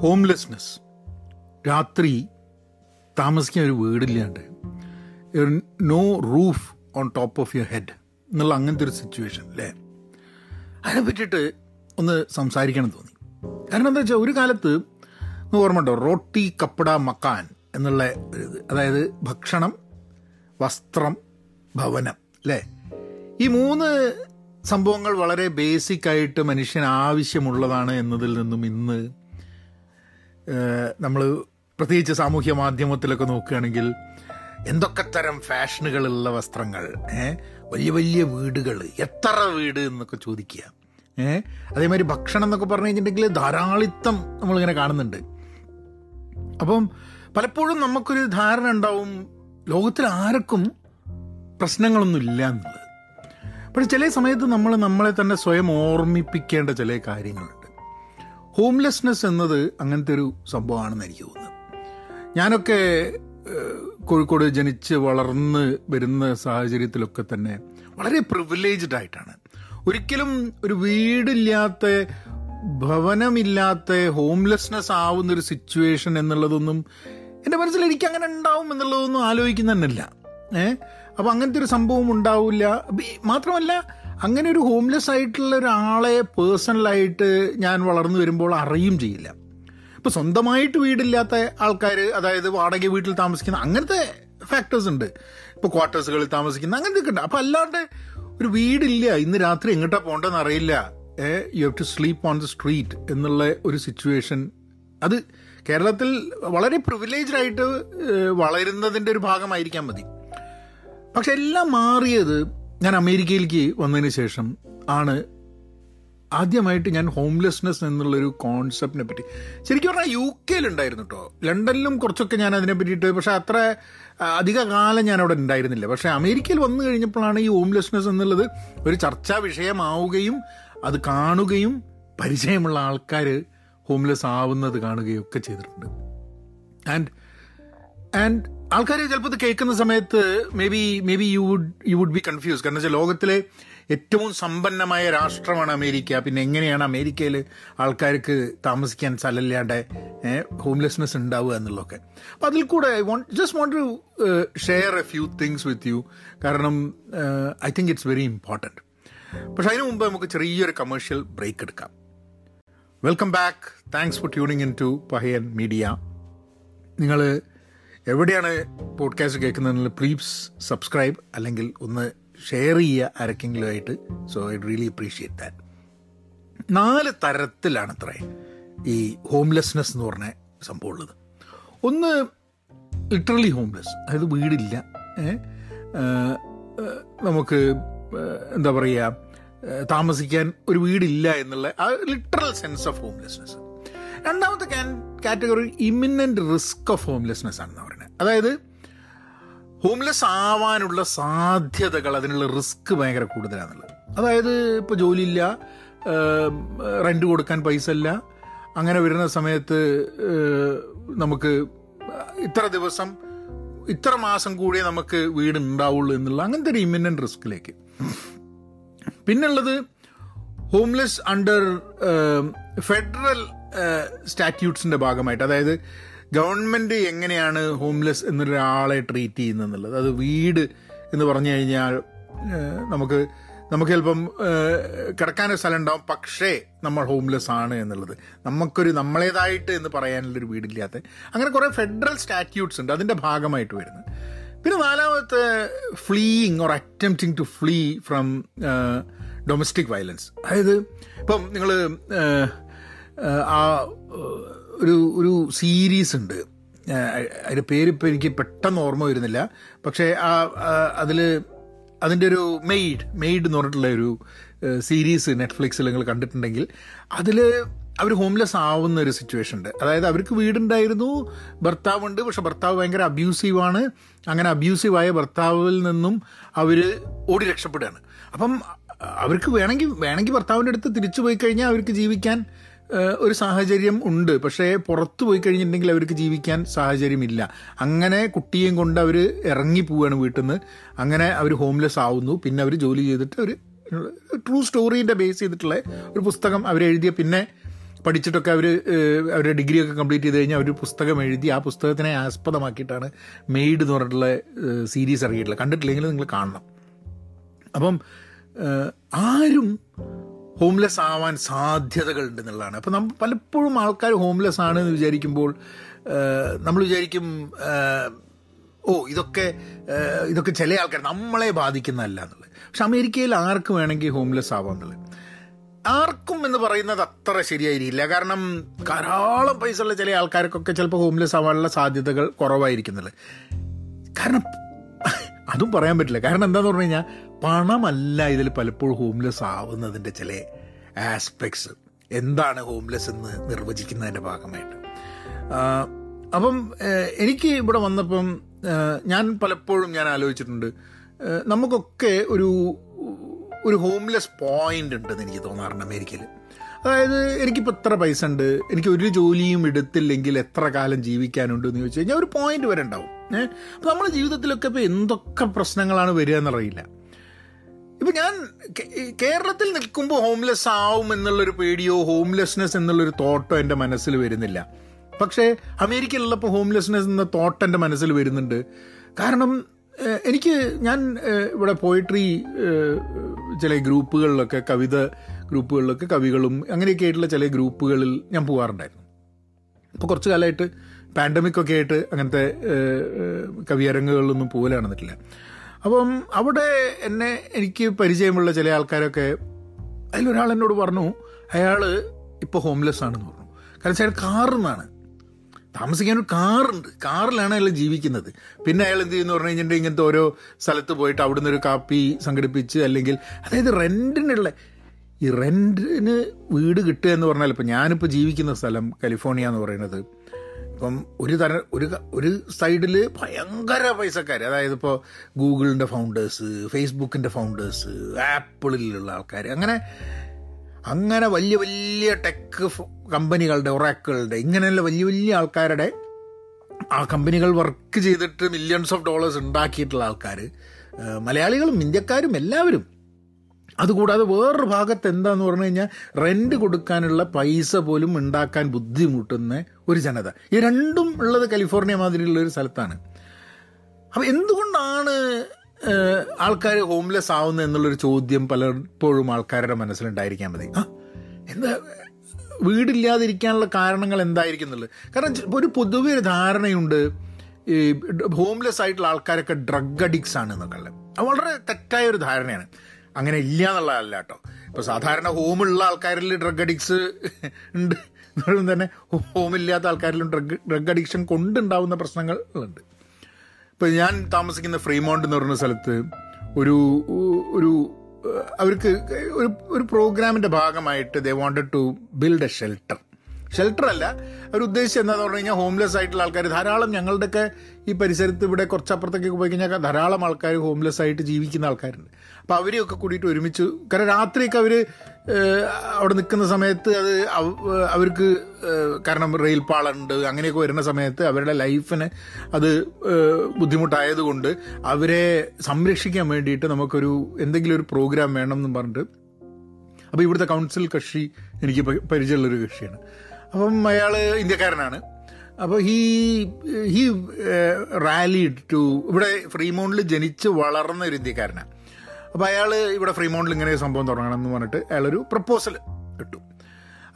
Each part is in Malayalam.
ഹോംലെസ്നെസ് രാത്രി താമസിക്കാൻ ഒരു വീടില്ലാണ്ട്. No roof on top of your head എന്നുള്ള അങ്ങനത്തെ ഒരു സിറ്റുവേഷൻ അല്ലേ അതിനെ പറ്റിയിട്ട് ഒന്ന് സംസാരിക്കണം തോന്നി. കാരണം എന്താ വെച്ചാൽ ഒരു കാലത്ത് ഓർമ്മ ഉണ്ടോ? റോട്ടി കപ്പട മക്കാൻ എന്നുള്ള ഇത്. അതായത് ഭക്ഷണം വസ്ത്രം ഭവനം അല്ലേ ഈ മൂന്ന് സംഭവങ്ങൾ വളരെ ബേസിക് ആയിട്ട് മനുഷ്യന് ആവശ്യമുള്ളതാണ് എന്നതിൽ നിന്നും ഇന്ന് നമ്മൾ പ്രത്യേകിച്ച് സാമൂഹ്യ മാധ്യമത്തിലൊക്കെ നോക്കുകയാണെങ്കിൽ എന്തൊക്കെ തരം ഫാഷനുകളുള്ള വസ്ത്രങ്ങൾ വലിയ വലിയ വീടുകൾ എത്ര വീട് എന്നൊക്കെ ചോദിക്കുക. ഏ? അതേമാതിരി ഭക്ഷണം എന്നൊക്കെ പറഞ്ഞു കഴിഞ്ഞിട്ടുണ്ടെങ്കിൽ ധാരാളിത്തം നമ്മളിങ്ങനെ കാണുന്നുണ്ട്. അപ്പം പലപ്പോഴും നമുക്കൊരു ധാരണ ഉണ്ടാവും ലോകത്തിൽ ആർക്കും പ്രശ്നങ്ങളൊന്നും ഇല്ല എന്നുള്ളത്. പക്ഷെ ചില സമയത്ത് നമ്മൾ നമ്മളെ തന്നെ സ്വയം ഓർമ്മിപ്പിക്കേണ്ട ചില കാര്യങ്ങളുണ്ട് ഹോംലെസ്നെസ് എന്നത് അങ്ങനത്തെ ഒരു സംഭവമാണെന്ന് എനിക്ക് തോന്നുന്നത് ഞാനൊക്കെ കോഴിക്കോട് ജനിച്ച് വളർന്ന് വരുന്ന സാഹചര്യത്തിലൊക്കെ തന്നെ വളരെ പ്രിവിലേജ്ഡ് ആയിട്ടാണ്. ഒരിക്കലും ഒരു വീടില്ലാത്ത ഭവനമില്ലാത്ത ഹോംലെസ്നെസ് ആവുന്ന ഒരു സിറ്റുവേഷൻ എന്നുള്ളതൊന്നും എന്റെ മനസ്സിൽ എനിക്ക് അങ്ങനെ ഉണ്ടാവും എന്നുള്ളതൊന്നും ആലോചിക്കുന്നില്ല ഏഹ് അപ്പം അങ്ങനത്തെ ഒരു സംഭവം ഉണ്ടാവില്ല. മാത്രമല്ല അങ്ങനെ ഒരു ഹോംലെസ് ആയിട്ടുള്ള ഒരാളെ പേഴ്സണലായിട്ട് ഞാൻ വളർന്നു വരുമ്പോൾ അറിയും ചെയ്യില്ല. ഇപ്പോൾ സ്വന്തമായിട്ട് വീടില്ലാത്ത ആൾക്കാർ അതായത് വാടക വീട്ടിൽ താമസിക്കുന്ന അങ്ങനത്തെ ഫാക്ടേഴ്സ് ഉണ്ട്. ഇപ്പോൾ ക്വാർട്ടേഴ്സുകളിൽ താമസിക്കുന്ന അങ്ങനത്തെ ഒക്കെ ഉണ്ട്. അപ്പോൾ അല്ലാണ്ട് ഒരു വീടില്ല ഇന്ന് രാത്രി എങ്ങോട്ടാ പോകേണ്ടതെന്ന് അറിയില്ല. You have to sleep on the street എന്നുള്ള ഒരു സിറ്റുവേഷൻ അത് കേരളത്തിൽ വളരെ പ്രിവിലേജ്ഡ് ആയിട്ട് വളരുന്നതിന്റെ ഒരു ഭാഗമായിരിക്കാൻ മതി. പക്ഷെ എല്ലാം മാറിയത് ഞാൻ അമേരിക്കയിലേക്ക് വന്നതിന് ശേഷം ആണ് ആദ്യമായിട്ട് ഞാൻ ഹോംലെസ്നെസ് എന്നുള്ളൊരു കോൺസെപ്റ്റിനെ പറ്റി. ശരിക്കും പറഞ്ഞാൽ യു കെയിലുണ്ടായിരുന്നു കേട്ടോ ലണ്ടനിലും കുറച്ചൊക്കെ ഞാൻ അതിനെ പറ്റിയിട്ട് പക്ഷേ അത്ര അധിക കാലം ഞാൻ അവിടെ ഉണ്ടായിരുന്നില്ല. പക്ഷേ അമേരിക്കയിൽ വന്നു കഴിഞ്ഞപ്പോഴാണ് ഈ ഹോംലെസ്നെസ് എന്നുള്ളത് ഒരു ചർച്ചാ വിഷയമാവുകയും അത് കാണുകയും പരിചയമുള്ള ആൾക്കാർ ഹോംലെസ് ആവുന്നത് കാണുകയും ഒക്കെ ചെയ്തിട്ടുണ്ട്. ആൻഡ് ആൻഡ് ആൾക്കാർ ചിലപ്പോൾ ഇത് കേൾക്കുന്ന സമയത്ത് maybe maybe you would you would be confuse കാരണം വെച്ചാൽ ലോകത്തിലെ ഏറ്റവും സമ്പന്നമായ രാഷ്ട്രമാണ് അമേരിക്ക. പിന്നെ എങ്ങനെയാണ് അമേരിക്കയിൽ ആൾക്കാർക്ക് താമസിക്കാൻ സ്ഥലമില്ലാണ്ട് ഹോംലെസ്നെസ് ഉണ്ടാവുക എന്നുള്ളതൊക്കെ. അപ്പം അതിൽ കൂടെ I want just want to share a few things with you കാരണം I think it's very important പക്ഷെ അതിനു മുമ്പ് നമുക്ക് ചെറിയൊരു കമേഴ്ഷ്യൽ ബ്രേക്ക് എടുക്കാം. Welcome back thanks for tuning in to Pahayan Media നിങ്ങൾ എവിടെയാണ് പോഡ്കാസ്റ്റ് കേൾക്കുന്നതിൽ പ്ലീസ് സബ്സ്ക്രൈബ് അല്ലെങ്കിൽ ഒന്ന് ഷെയർ ചെയ്യുക ആരൊക്കെങ്കിലും ആയിട്ട് so I really appreciate that നാല് തരത്തിലാണ് അത്ര ഈ ഹോംലെസ്നെസ് എന്ന് പറഞ്ഞ സംഭവം ഉള്ളത്. ഒന്ന് ലിറ്ററലി ഹോംലെസ് അതായത് വീടില്ല. നമുക്ക് എന്താ പറയുക താമസിക്കാൻ ഒരു വീടില്ല എന്നുള്ള ആ ലിറ്ററൽ സെൻസ് ഓഫ് ഹോംലെസ്നെസ് രണ്ടാമത്തെ category imminent risk of homelessness ആണെന്ന് പറയുന്നത് അതായത് ഹോംലെസ് ആവാനുള്ള സാധ്യതകൾ അതിനുള്ള റിസ്ക് ഭയങ്കര കൂടുതലാണെന്നുള്ളത് അതായത് ഇപ്പോൾ ജോലിയില്ല റെന്റ് കൊടുക്കാൻ പൈസ ഇല്ല അങ്ങനെ വരുന്ന സമയത്ത് നമുക്ക് ഇത്ര ദിവസം ഇത്ര മാസം കൂടിയേ നമുക്ക് വീട് ഉണ്ടാവുള്ളൂ എന്നുള്ള അങ്ങനത്തെ ഒരു ഇമിനന്റ് റിസ്കിലേക്ക് പിന്നുള്ളത് ഹോംലെസ് അണ്ടർ ഫെഡറൽ സ്റ്റാറ്റ്യൂട്ട്സിന്റെ ഭാഗമായിട്ട് അതായത് ഗവൺമെന്റ് എങ്ങനെയാണ് ഹോംലെസ് എന്നൊരാളെ ട്രീറ്റ് ചെയ്യുന്നത് അത് വീട് എന്ന് പറഞ്ഞു കഴിഞ്ഞാൽ നമുക്ക് നമുക്ക് ചിലപ്പം കിടക്കാനൊരു സ്ഥലം ഉണ്ടാവും പക്ഷേ നമ്മൾ ഹോംലെസ് ആണ് എന്നുള്ളത്. നമുക്കൊരു നമ്മളേതായിട്ട് എന്ന് പറയാനുള്ളൊരു വീടില്ലാത്ത. അങ്ങനെ കുറേ ഫെഡറൽ സ്റ്റാറ്റ്യൂട്ട്സ് ഉണ്ട് അതിന്റെ ഭാഗമായിട്ട് വരുന്നത്. പിന്നെ നാലാമത്തെ fleeing or attempting to flee from domestic violence അതായത് ഇപ്പം നിങ്ങൾ ആ ഒരു ഒരു സീരീസ് ഉണ്ട്. അതിന്റെ പേരിപ്പോൾ എനിക്ക് പെട്ടെന്ന് ഓർമ്മ വരുന്നില്ല. പക്ഷേ ആ അതിൽ അതിന്റെ ഒരു മെയ്ഡ് മെയ്ഡ് എന്ന് പറഞ്ഞിട്ടുള്ള ഒരു സീരീസ് നെറ്റ്ഫ്ലിക്സിൽ നിങ്ങൾ കണ്ടിട്ടുണ്ടെങ്കിൽ അതിൽ അവർ ഹോംലെസ് ആവുന്ന ഒരു സിറ്റുവേഷൻ ഉണ്ട്. അതായത് അവർക്ക് വീടുണ്ടായിരുന്നു ഭർത്താവുണ്ട് പക്ഷെ ഭർത്താവ് ഭയങ്കര അബ്യൂസീവാണ് അങ്ങനെ അബ്യൂസീവായ ഭർത്താവിൽ നിന്നും അവർ ഓടി രക്ഷപ്പെടുകയാണ്. അപ്പം അവർക്ക് വേണമെങ്കിൽ വേണമെങ്കിൽ ഭർത്താവിന്റെ അടുത്ത് തിരിച്ചു പോയി കഴിഞ്ഞാൽ അവർക്ക് ജീവിക്കാൻ ഒരു സാഹചര്യം ഉണ്ട്. പക്ഷേ പുറത്തു പോയി കഴിഞ്ഞിട്ടുണ്ടെങ്കിൽ അവർക്ക് ജീവിക്കാൻ സാഹചര്യമില്ല. അങ്ങനെ കുട്ടിയെയും കൊണ്ട് അവർ ഇറങ്ങി പോവുകയാണ് വീട്ടിൽ നിന്ന്. അങ്ങനെ അവർ ഹോംലെസ് ആവുന്നു. പിന്നെ അവർ ജോലി ചെയ്തിട്ട് ഒരു ട്രൂ സ്റ്റോറീന്റെ ബേസ് ചെയ്തിട്ടുള്ള ഒരു പുസ്തകം അവരെഴുതിയ പിന്നെ പഠിച്ചിട്ടൊക്കെ അവർ അവരുടെ ഡിഗ്രിയൊക്കെ കംപ്ലീറ്റ് ചെയ്ത് കഴിഞ്ഞാൽ അവർ പുസ്തകം എഴുതി ആ പുസ്തകത്തിനെ ആസ്പദമാക്കിയിട്ടാണ് മെയ്ഡ് എന്ന് പറഞ്ഞിട്ടുള്ള സീരീസ് ഇറങ്ങിയിട്ടുള്ളത്. കണ്ടിട്ടില്ലെങ്കിൽ നിങ്ങൾ കാണണം. അപ്പം ആരും ഹോംലെസ് ആവാൻ സാധ്യതകളുണ്ട് എന്നുള്ളതാണ്. അപ്പോൾ നമ്മൾ പലപ്പോഴും ആൾക്കാർ ഹോംലെസ് ആണ് എന്ന് വിചാരിക്കുമ്പോൾ നമ്മൾ വിചാരിക്കും ഓ ഇതൊക്കെ ഇതൊക്കെ ചില ആൾക്കാർ നമ്മളെ ബാധിക്കുന്നതല്ല എന്നുള്ളത്. പക്ഷെ അമേരിക്കയിൽ ആർക്ക് വേണമെങ്കിൽ ഹോംലെസ് ആവാം എന്നുള്ളത്? ആർക്കും എന്ന് പറയുന്നത് അത്ര ശരിയായിരിക്കില്ല. കാരണം ധാരാളം പൈസ ഉള്ള ചില ആൾക്കാർക്കൊക്കെ ചിലപ്പോൾ ഹോംലെസ് ആവാനുള്ള സാധ്യതകൾ കുറവായിരിക്കുന്നുള്ളത് കാരണം അതും പറയാൻ പറ്റില്ല. കാരണം എന്താന്ന് പറഞ്ഞു കഴിഞ്ഞാൽ പണമല്ല ഇതിൽ പലപ്പോഴും ഹോംലെസ് ആവുന്നതിന്റെ ചില ആസ്പെക്ട്സ് എന്താണ് ഹോംലെസ് എന്ന് നിർവചിക്കുന്നതിന്റെ ഭാഗമായിട്ട്. അപ്പം എനിക്ക് ഇവിടെ വന്നപ്പം ഞാൻ പലപ്പോഴും ഞാൻ ആലോചിച്ചിട്ടുണ്ട്. നമുക്കൊക്കെ ഒരു ഒരു ഹോംലെസ് പോയിന്റ് ഉണ്ടെന്ന് എനിക്ക് തോന്നാറുണ്ട് അമേരിക്കയിൽ അതായത് എനിക്കിപ്പോൾ എത്ര പൈസ ഉണ്ട് എനിക്ക് ഒരു ജോലിയും എടുത്തില്ലെങ്കിൽ എത്ര കാലം ജീവിക്കാനുണ്ട് എന്ന് ചോദിച്ചു കഴിഞ്ഞാൽ ഒരു പോയിന്റ് വരെ ഉണ്ടാവും. ഏഹ് അപ്പോൾ നമ്മുടെ ജീവിതത്തിലൊക്കെ ഇപ്പോൾ എന്തൊക്കെ പ്രശ്നങ്ങളാണ് വരിക എന്നറിയില്ല. ഇപ്പം ഞാൻ കേരളത്തിൽ നിൽക്കുമ്പോൾ ഹോംലെസ് ആവും എന്നുള്ളൊരു പേടിയോ ഹോംലെസ്നെസ് എന്നുള്ളൊരു തോട്ടോ എന്റെ മനസ്സിൽ വരുന്നില്ല. പക്ഷേ അമേരിക്കയിലുള്ളപ്പോൾ ഹോംലെസ്നെസ് എന്ന തോട്ട് എന്റെ മനസ്സിൽ വരുന്നുണ്ട്. കാരണം എനിക്ക് ഞാൻ ഇവിടെ പോയിട്രി ചില ഗ്രൂപ്പുകളിലൊക്കെ കവിത ഗ്രൂപ്പുകളിലൊക്കെ കവികളും അങ്ങനെയൊക്കെ ആയിട്ടുള്ള ചില ഗ്രൂപ്പുകളിൽ ഞാൻ പോകാറുണ്ടായിരുന്നു അപ്പോൾ കുറച്ച് കാലമായിട്ട് പാൻഡമിക് ഒക്കെ ആയിട്ട് അങ്ങനത്തെ കവിയരങ്ങുകളിലൊന്നും പോകലാണ് അപ്പം അവിടെ എന്നെ എനിക്ക് പരിചയമുള്ള ചില ആൾക്കാരൊക്കെ അതിലൊരാൾ എന്നോട് പറഞ്ഞു അയാൾ ഇപ്പോൾ ഹോംലെസ് ആണെന്ന് പറഞ്ഞു. കാരണം വെച്ചാൽ കാറിൽ നിന്നാണ്. താമസിക്കാൻ ഒരു കാറുണ്ട് കാറിലാണ് അയാൾ ജീവിക്കുന്നത്. പിന്നെ അയാൾ എന്ത് ചെയ്യുന്നു പറഞ്ഞു കഴിഞ്ഞിട്ടുണ്ടെങ്കിൽ ഇങ്ങനത്തെ ഓരോ സ്ഥലത്ത് പോയിട്ട് അവിടുന്ന് ഒരു കാപ്പി സംഘടിപ്പിച്ച് അല്ലെങ്കിൽ അതായത് റെന്റിനുള്ള ഈ റെന്റിന് വീട് കിട്ടുക എന്ന് പറഞ്ഞാൽ ഇപ്പം ഞാനിപ്പോൾ ജീവിക്കുന്ന സ്ഥലം കാലിഫോർണിയ എന്ന് പറയുന്നത്. ഇപ്പം ഒരു തര ഒരു ഒരു സൈഡിൽ ഭയങ്കര പൈസക്കാർ അതായത് ഇപ്പോൾ ഗൂഗിളിന്റെ ഫൗണ്ടേഴ്സ് ഫേസ്ബുക്കിന്റെ ഫൗണ്ടേഴ്സ് ആപ്പിളിലുള്ള ആൾക്കാർ അങ്ങനെ അങ്ങനെ വലിയ വലിയ ടെക് കമ്പനികളുടെ ഒറാക്കളുടെ ഇങ്ങനെയുള്ള വലിയ വലിയ ആൾക്കാരുടെ ആ കമ്പനികൾ വർക്ക് ചെയ്തിട്ട് മില്യൺസ് ഓഫ് ഡോളേഴ്സ് ഉണ്ടാക്കിയിട്ടുള്ള ആൾക്കാർ മലയാളികളും ഇന്ത്യക്കാരും എല്ലാവരും. അതുകൂടാതെ വേറൊരു ഭാഗത്ത് എന്താന്ന് പറഞ്ഞു കഴിഞ്ഞാൽ റെന്റ് കൊടുക്കാനുള്ള പൈസ പോലും ഉണ്ടാക്കാൻ ബുദ്ധിമുട്ടുന്ന ഒരു ജനത. ഈ രണ്ടും ഉള്ളത് കാലിഫോർണിയ മാതിരിയുള്ള ഒരു സ്ഥലത്താണ്. അപ്പം എന്തുകൊണ്ടാണ് ആൾക്കാർ ഹോംലെസ് ആവുന്ന എന്നുള്ളൊരു ചോദ്യം പലപ്പോഴും ആൾക്കാരുടെ മനസ്സിലുണ്ടായിരിക്കാൻ മതി എന്താ വീടില്ലാതിരിക്കാനുള്ള കാരണങ്ങൾ എന്തായിരിക്കും എന്നുള്ളത്? കാരണം ഒരു പൊതുവെ ഒരു ധാരണയുണ്ട് ഈ ഹോംലെസ് ആയിട്ടുള്ള ആൾക്കാരൊക്കെ ഡ്രഗ് അഡിക്സ് ആണ് എന്നൊക്കെ ഉള്ളത്. അത് വളരെ തെറ്റായ ഒരു ധാരണയാണ്. അങ്ങനെ ഇല്ല എന്നുള്ളതല്ല കേട്ടോ. ഇപ്പോൾ സാധാരണ ഹോമുള്ള ആൾക്കാരിൽ ഡ്രഗ് അഡിക്സ് ഉണ്ട്. അതുപോലെ തന്നെ ഹോമില്ലാത്ത ആൾക്കാരിലും ഡ്രഗ് ഡ്രഗ് അഡിക്ഷൻ കൊണ്ടുണ്ടാവുന്ന പ്രശ്നങ്ങൾ ഉണ്ട് ഇപ്പം ഞാൻ താമസിക്കുന്ന ഫ്രീമൗണ്ട് എന്ന് പറയുന്ന സ്ഥലത്ത് ഒരു ഒരു അവർക്ക് ഒരു ഒരു പ്രോഗ്രാമിന്റെ ഭാഗമായിട്ട് they wanted to build a shelter shelter അല്ല അവരുദ്ദേശിച്ചത് എന്താന്ന് പറഞ്ഞു കഴിഞ്ഞാൽ ഹോംലെസ് ആയിട്ടുള്ള ആൾക്കാർ ധാരാളം ഞങ്ങളുടെയൊക്കെ ഈ പരിസരത്ത് ഇവിടെ കുറച്ചപ്പുറത്തേക്ക് പോയി കഴിഞ്ഞാൽ ധാരാളം ആൾക്കാർ ഹോംലെസ് ആയിട്ട് ജീവിക്കുന്ന ആൾക്കാരുണ്ട്. അപ്പോൾ അവരെയൊക്കെ കൂടിയിട്ട് ഒരുമിച്ച് കാരണം രാത്രിയൊക്കെ അവർ അവിടെ നിൽക്കുന്ന സമയത്ത് അത് അവ- അവർക്ക് കാരണം റെയിൽ പാളുണ്ട് അങ്ങനെയൊക്കെ വരുന്ന സമയത്ത് അവരുടെ ലൈഫിന് അത് ബുദ്ധിമുട്ടായതുകൊണ്ട് അവരെ സംരക്ഷിക്കാൻ വേണ്ടിയിട്ട് നമുക്കൊരു എന്തെങ്കിലും ഒരു പ്രോഗ്രാം വേണം എന്ന് പറഞ്ഞിട്ട്. അപ്പോൾ ഇവിടുത്തെ കൗൺസിൽ കക്ഷി എനിക്ക് പരിചയമുള്ളൊരു കക്ഷിയാണ്. അപ്പം അയാൾ ഇന്ത്യക്കാരനാണ്. അപ്പോൾ ഹീ ഹീ റാലിഡ് ടു ഇവിടെ ഫ്രീമോണിൽ ജനിച്ച് വളർന്ന ഒരു ഇന്ത്യക്കാരനാണ് അപ്പോൾ അയാൾ ഇവിടെ ഫ്രീമോണിൽ ഇങ്ങനെ ഒരു സംഭവം തുടങ്ങണം എന്ന് പറഞ്ഞിട്ട് അയാളൊരു പ്രപ്പോസൽ ഇട്ടു.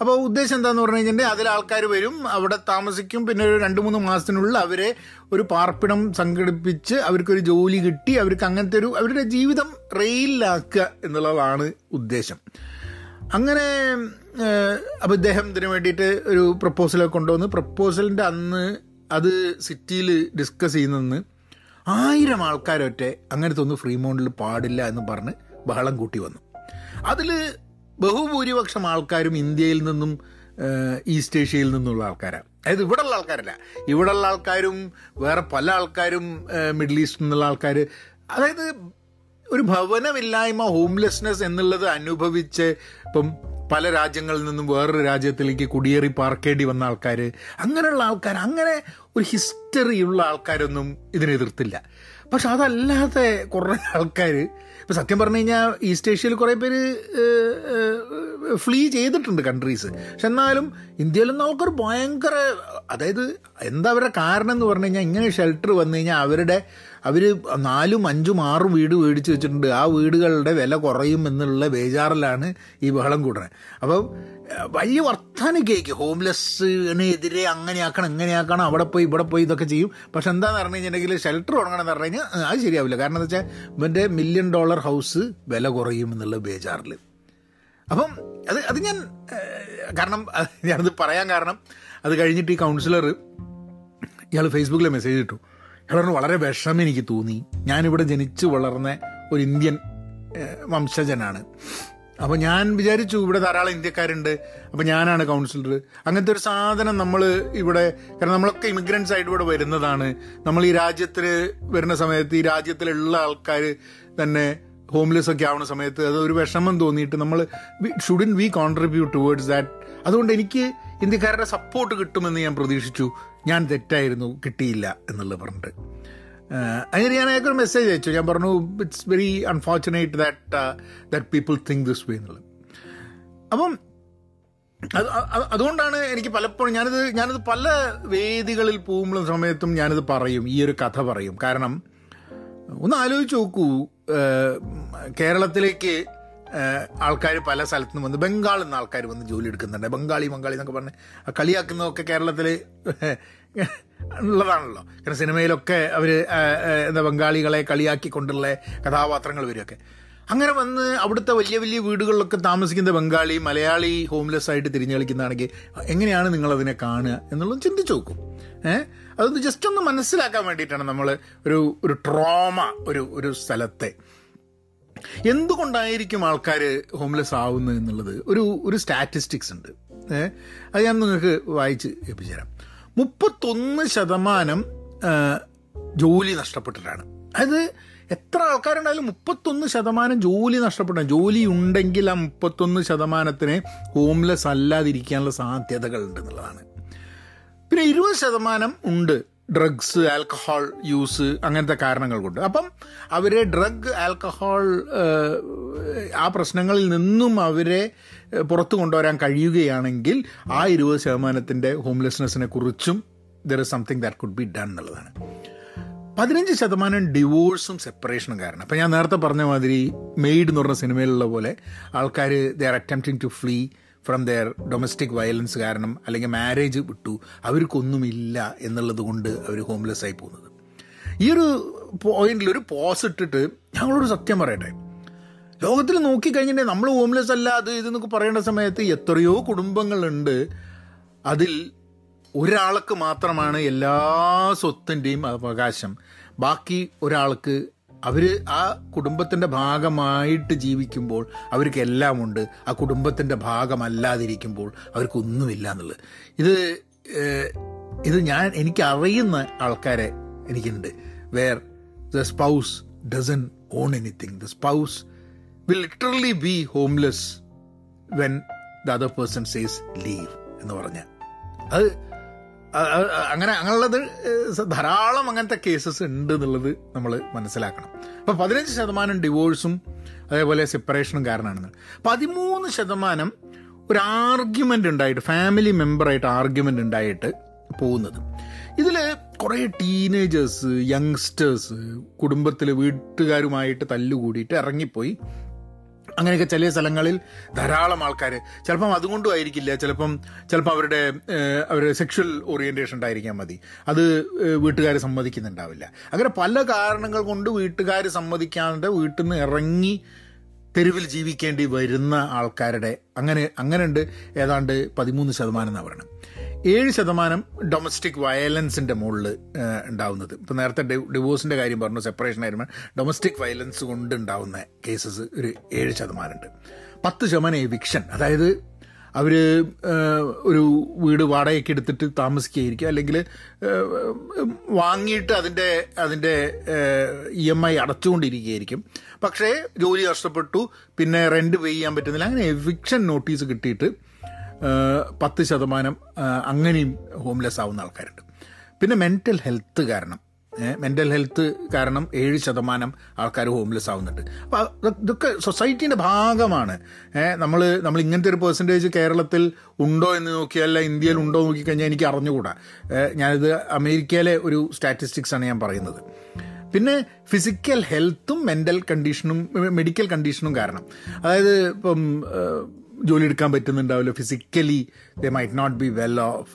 അപ്പോൾ ഉദ്ദേശം എന്താന്ന് പറഞ്ഞു കഴിഞ്ഞിട്ടുണ്ടെങ്കിൽ അതിൽ ആൾക്കാർ വരും അവിടെ താമസിക്കും. പിന്നെ ഒരു രണ്ട് മൂന്ന് മാസത്തിനുള്ളിൽ അവരെ ഒരു പാർപ്പിടം സംഘടിപ്പിച്ച് അവർക്കൊരു ജോലി കിട്ടി. അവർക്ക് അങ്ങനത്തെ ഒരു അവരുടെ ജീവിതം റെയിലാക്കുക എന്നുള്ളതാണ് ഉദ്ദേശം. അങ്ങനെ അപ്പോൾ ഇദ്ദേഹം ഇതിനു വേണ്ടിയിട്ട് ഒരു പ്രപ്പോസലൊക്കെ കൊണ്ടുവന്ന് പ്രപ്പോസലിന്റെ അന്ന് അത് സിറ്റിയിൽ ഡിസ്കസ് ചെയ്യുന്നതെന്ന് ആയിരം ആൾക്കാരൊറ്റെ അങ്ങനത്തെ ഒന്നും ഫ്രീമോണ്ടിൽ പാടില്ല എന്ന് പറഞ്ഞ് ബഹളം കൂട്ടി വന്നു. അതിൽ ബഹുഭൂരിപക്ഷം ആൾക്കാരും ഇന്ത്യയിൽ നിന്നും ഈസ്റ്റ് ഏഷ്യയിൽ നിന്നുള്ള ആൾക്കാരാണ്. അതായത് ഇവിടെയുള്ള ആൾക്കാരല്ല. ഇവിടെയുള്ള ആൾക്കാരും വേറെ പല ആൾക്കാരും മിഡിൽ ഈസ്റ്റിൽ നിന്നുള്ള ആൾക്കാർ അതായത് ഒരു ഭവനമില്ലായ്മ ഹോംലെസ്നെസ് എന്നുള്ളത് അനുഭവിച്ച് ഇപ്പം പല രാജ്യങ്ങളിൽ നിന്നും വേറൊരു രാജ്യത്തിലേക്ക് കുടിയേറി പാർക്കേണ്ടി വന്ന ആൾക്കാർ അങ്ങനെയുള്ള ആൾക്കാർ അങ്ങനെ ഒരു ഹിസ്റ്ററിയുള്ള ആൾക്കാരൊന്നും ഇതിനെ എതിർത്തില്ല. പക്ഷെ അതല്ലാതെ കുറേ ആൾക്കാർ ഇപ്പം സത്യം പറഞ്ഞു കഴിഞ്ഞാൽ ഈസ്റ്റ് ഏഷ്യയിൽ കുറേ പേര് ഫ്ലീ ചെയ്തിട്ടുണ്ട് കൺട്രീസ് പക്ഷെ എന്നാലും ഇന്ത്യയിലൊന്നും ആൾക്കാർ ഭയങ്കര അതായത് എന്താ അവരുടെ കാരണം എന്ന് പറഞ്ഞു കഴിഞ്ഞാൽ ഇങ്ങനെ ഷെൽട്ടർ വന്നു കഴിഞ്ഞാൽ അവരുടെ അവർ നാലും അഞ്ചും ആറും വീട് മേടിച്ച് വെച്ചിട്ടുണ്ട്. ആ വീടുകളുടെ വില കുറയും എന്നുള്ള ബേജാറിലാണ് ഈ ബഹളം കൂടുന്നത് അപ്പം വലിയ വർത്താനം കേക്ക് ഹോംലെസ്സിനെതിരെ അങ്ങനെയാക്കണം എങ്ങനെയാക്കണം അവിടെ പോയി ഇവിടെ പോയി ഇതൊക്കെ ചെയ്യും. പക്ഷെ എന്താന്ന് പറഞ്ഞു കഴിഞ്ഞിട്ടുണ്ടെങ്കിൽ ഷെൽട്ടർ തുടങ്ങണം എന്ന് പറഞ്ഞു കഴിഞ്ഞാൽ അത് ശരിയാവില്ല. കാരണം എന്താ വെച്ചാൽ ഇവന്റെ മില്യൺ ഡോളർ ഹൗസ് വില കുറയും എന്നുള്ള ബേജാറിൽ അപ്പം അത് അത് ഞാൻ കാരണം ഞാനത് പറയാൻ കാരണം അത് കഴിഞ്ഞിട്ട് ഈ കൗൺസിലർ ഇയാൾ ഫേസ്ബുക്കിൽ മെസ്സേജ് ഇട്ടു. പറഞ്ഞു വളരെ വിഷമം എനിക്ക് തോന്നി. ഞാനിവിടെ ജനിച്ചു വളർന്ന ഒരു ഇന്ത്യൻ വംശജനാണ്. അപ്പോൾ ഞാൻ വിചാരിച്ചു ഇവിടെ ധാരാളം ഇന്ത്യക്കാരുണ്ട്. അപ്പോൾ ഞാനാണ് കൗൺസിലർ. അങ്ങനത്തെ ഒരു സാധനം നമ്മൾ ഇവിടെ കാരണം നമ്മളൊക്കെ ഇമിഗ്രൻസ് ആയിട്ട് ഇവിടെ വരുന്നതാണ്. നമ്മൾ ഈ രാജ്യത്തിൽ വരുന്ന സമയത്ത് ഈ രാജ്യത്തിലുള്ള ആൾക്കാർ തന്നെ ഹോംലെസ് ഒക്കെ ആവുന്ന സമയത്ത് അത് ഒരു വിഷമം തോന്നിയിട്ട് നമ്മൾ shouldn't we contribute towards that അതുകൊണ്ട് എനിക്ക് ഇന്ത്യക്കാരുടെ സപ്പോർട്ട് കിട്ടുമെന്ന് ഞാൻ പ്രതീക്ഷിച്ചു. ഞാൻ തെറ്റായിരുന്നു കിട്ടിയില്ല എന്നുള്ളത് പറഞ്ഞിട്ട്. അങ്ങനെ ഞാൻ അയാൾക്കൊരു മെസ്സേജ് അയച്ചു. ഞാൻ പറഞ്ഞു it's very unfortunate that that people think this way എന്നുള്ളത്. അപ്പം അത് അതുകൊണ്ടാണ് എനിക്ക് പലപ്പോഴും ഞാനിത് ഞാനിത് പല വേദികളിൽ പോകുമ്പോഴും സമയത്തും ഞാനിത് പറയും ഈ ഒരു കഥ പറയും. കാരണം ഒന്ന് ആലോചിച്ച് നോക്കൂ. കേരളത്തിലേക്ക് ആൾക്കാർ പല സ്ഥലത്തു നിന്ന് വന്ന് ബംഗാളിൽ നിന്ന് ആൾക്കാർ വന്ന് ജോലി എടുക്കുന്നുണ്ട്. ബംഗാളി ബംഗാളി എന്നൊക്കെ പറഞ്ഞ് കളിയാക്കുന്നതൊക്കെ കേരളത്തിൽ ഉള്ളതാണല്ലോ. കാരണം സിനിമയിലൊക്കെ അവർ എന്താ ബംഗാളികളെ കളിയാക്കിക്കൊണ്ടുള്ള കഥാപാത്രങ്ങൾ വരികയൊക്കെ. അങ്ങനെ വന്ന് അവിടുത്തെ വലിയ വലിയ വീടുകളിലൊക്കെ താമസിക്കുന്ന ബംഗാളി മലയാളി ഹോംലെസ് ആയിട്ട് തിരിഞ്ഞു കളിക്കുന്നതാണെങ്കിൽ എങ്ങനെയാണ് നിങ്ങളതിനെ കാണുക എന്നുള്ളത് ചിന്തിച്ചു നോക്കും. ഏഹ് അതൊന്ന് ജസ്റ്റ് ഒന്ന് മനസ്സിലാക്കാൻ വേണ്ടിയിട്ടാണ് നമ്മൾ ഒരു ഒരു ട്രോമ ഒരു ഒരു സ്ഥലത്തെ എന്തുകൊണ്ടായിരിക്കും ആൾക്കാർ ഹോംലെസ് ആവുന്നത് എന്നുള്ളത്? ഒരു ഒരു സ്റ്റാറ്റിസ്റ്റിക്സ് ഉണ്ട്. അത് ഞാൻ നിങ്ങൾക്ക് വായിച്ച് ഏൽപ്പിച്ചു തരാം മുപ്പത്തൊന്ന് ശതമാനം ജോലി നഷ്ടപ്പെട്ടിട്ടാണ്. അതായത് എത്ര ആൾക്കാരുണ്ടായാലും മുപ്പത്തൊന്ന് ശതമാനം ജോലി നഷ്ടപ്പെട്ട ജോലി ഉണ്ടെങ്കിൽ ആ മുപ്പത്തൊന്ന് ശതമാനത്തിന് ഹോംലെസ് അല്ലാതിരിക്കാനുള്ള സാധ്യതകൾ ഉണ്ട് എന്നുള്ളതാണ് പിന്നെ ഇരുപത് ശതമാനം ഉണ്ട്. ഡ്രഗ്സ് ആൽക്കഹോൾ യൂസ് അങ്ങനത്തെ കാരണങ്ങൾ കൊണ്ട് അപ്പം അവരെ ഡ്രഗ് ആൽക്കഹോൾ ആ പ്രശ്നങ്ങളിൽ നിന്നും അവരെ പുറത്തു കൊണ്ടുവരാൻ കഴിയുകയാണെങ്കിൽ ആ ഇരുപത് ശതമാനത്തിന്റെ ഹോംലെസ്നെസ്സിനെ കുറിച്ചും there is something that could be done എന്നുള്ളതാണ്. പതിനഞ്ച് ശതമാനം ഡിവോഴ്സും സെപ്പറേഷനും കാരണം. അപ്പം ഞാൻ നേരത്തെ പറഞ്ഞ മാതിരി മെയ്ഡ് എന്ന് പറഞ്ഞ സിനിമയിലുള്ള പോലെ ആൾക്കാർ they are attempting to flee from their domestic violence കാരണം അല്ലെങ്കിൽ മാരേജ് വിട്ടു. അവർക്കൊന്നുമില്ല എന്നുള്ളത് കൊണ്ട് അവർ ഹോംലെസ് ആയി പോകുന്നത്. ഈ ഒരു പോയിന്റിൽ ഒരു പോസ് ഇട്ടിട്ട് ഞങ്ങളൊരു സത്യം പറയട്ടെ. ലോകത്തിൽ നോക്കിക്കഴിഞ്ഞിട്ടുണ്ടെങ്കിൽ നമ്മൾ ഹോംലെസ് അല്ല അത് ഇതെന്നൊക്കെ പറയേണ്ട സമയത്ത് എത്രയോ കുടുംബങ്ങളുണ്ട്. അതിൽ ഒരാൾക്ക് മാത്രമാണ് എല്ലാ സ്വത്തിന്റെയും അവകാശം. ബാക്കി ഒരാൾക്ക് അവർ ആ കുടുംബത്തിന്റെ ഭാഗമായിട്ട് ജീവിക്കുമ്പോൾ അവർക്ക് എല്ലാം ഉണ്ട് ആ കുടുംബത്തിന്റെ ഭാഗമല്ലാതിരിക്കുമ്പോൾ അവർക്കൊന്നുമില്ല എന്നുള്ളത്. ഇത് ഇത് ഞാൻ എനിക്ക് അറിയുന്ന ആൾക്കാരെ എനിക്കുണ്ട്. Where the spouse doesn't own anything. The spouse will literally be homeless when the other person says leave എന്ന് പറഞ്ഞ. അത് അങ്ങനെ അങ്ങനെയുള്ളത് ധാരാളം അങ്ങനത്തെ കേസസ് ഉണ്ട് എന്നുള്ളത് നമ്മൾ മനസ്സിലാക്കണം. അപ്പോൾ പതിനഞ്ച് ശതമാനം ഡിവോഴ്സും അതേപോലെ സെപ്പറേഷനും കാരണമാണെന്ന് പതിമൂന്ന് ശതമാനം ഒരു ആർഗ്യുമെന്റ് ഉണ്ടായിട്ട് ഫാമിലി മെമ്പറായിട്ട് ആർഗ്യുമെന്റ് ഉണ്ടായിട്ട് പോകുന്നത്. ഇതിൽ കുറേ ടീനേജേഴ്സ് യങ്സ്റ്റേഴ്സ് കുടുംബത്തിൽ വീട്ടുകാരുമായിട്ട് തല്ലുകൂടിയിട്ട് ഇറങ്ങിപ്പോയി. അങ്ങനെയൊക്കെ ചില സ്ഥലങ്ങളിൽ ധാരാളം ആൾക്കാർ ചിലപ്പം അതുകൊണ്ടും ആയിരിക്കില്ല. ചിലപ്പം ചിലപ്പോൾ അവരുടെ അവരുടെ സെക്ഷൽ ഓറിയന്റേഷൻ ഉണ്ടായിരിക്കാൻ മതി. അത് വീട്ടുകാർ സമ്മതിക്കുന്നുണ്ടാവില്ല. അങ്ങനെ പല കാരണങ്ങൾ കൊണ്ട് വീട്ടുകാർ സമ്മതിക്കാണ്ട് വീട്ടിൽ നിന്ന് ഇറങ്ങി തെരുവിൽ ജീവിക്കേണ്ടി വരുന്ന ആൾക്കാരുടെ അങ്ങനെ അങ്ങനെയുണ്ട്. ഏതാണ്ട് പതിമൂന്ന് ശതമാനം എന്നാണ് പറയുന്നത്. ഏഴ് ശതമാനം ഡൊമസ്റ്റിക് വയലൻസിന്റെ മുകളിൽ ഉണ്ടാവുന്നത്. ഇപ്പം നേരത്തെ ഡിവോഴ്സിന്റെ കാര്യം പറഞ്ഞു സെപ്പറേഷൻ ആയിരുന്നു. ഡൊമസ്റ്റിക് വയലൻസ് കൊണ്ട് ഉണ്ടാവുന്ന കേസസ് ഒരു ഏഴ് ശതമാനമുണ്ട്. പത്ത് ശതമാനം എവിക്ഷൻ അതായത് അവർ ഒരു വീട് വാടകയ്ക്ക് എടുത്തിട്ട് താമസിക്കുകയായിരിക്കും. അല്ലെങ്കിൽ വാങ്ങിയിട്ട് അതിന്റെ അതിന്റെ ഇ എം ഐ അടച്ചുകൊണ്ടിരിക്കുകയായിരിക്കും. പക്ഷേ ജോലി നഷ്ടപ്പെട്ടു. പിന്നെ റെന്റ് പേ ചെയ്യാൻ പറ്റുന്നില്ല. അങ്ങനെ എവിക്ഷൻ നോട്ടീസ് കിട്ടിയിട്ട് പത്ത് ശതമാനം അങ്ങനെയും ഹോംലെസ് ആവുന്ന ആൾക്കാരുണ്ട്. പിന്നെ മെന്റൽ ഹെൽത്ത് കാരണം മെന്റൽ ഹെൽത്ത് കാരണം ഏഴ് ശതമാനം ആൾക്കാർ ഹോംലെസ് ആവുന്നുണ്ട്. അപ്പോൾ ഇതൊക്കെ സൊസൈറ്റീന്റെ ഭാഗമാണ്. നമ്മൾ നമ്മൾ ഇങ്ങനത്തെ ഒരു പെർസെന്റേജ് കേരളത്തിൽ ഉണ്ടോ എന്ന് നോക്കിയല്ല ഇന്ത്യയിൽ ഉണ്ടോ നോക്കിക്കഴിഞ്ഞാൽ എനിക്ക് അറിഞ്ഞുകൂടാ. ഞാനിത് അമേരിക്കയിലെ ഒരു സ്റ്റാറ്റിസ്റ്റിക്സാണ് ഞാൻ പറയുന്നത്. പിന്നെ ഫിസിക്കൽ ഹെൽത്തും മെന്റൽ കണ്ടീഷനും മെഡിക്കൽ കണ്ടീഷനും കാരണം. അതായത് ഇപ്പം ജോലി എടുക്കാൻ പറ്റുന്നുണ്ടാവില്ല. Physically they might not be well off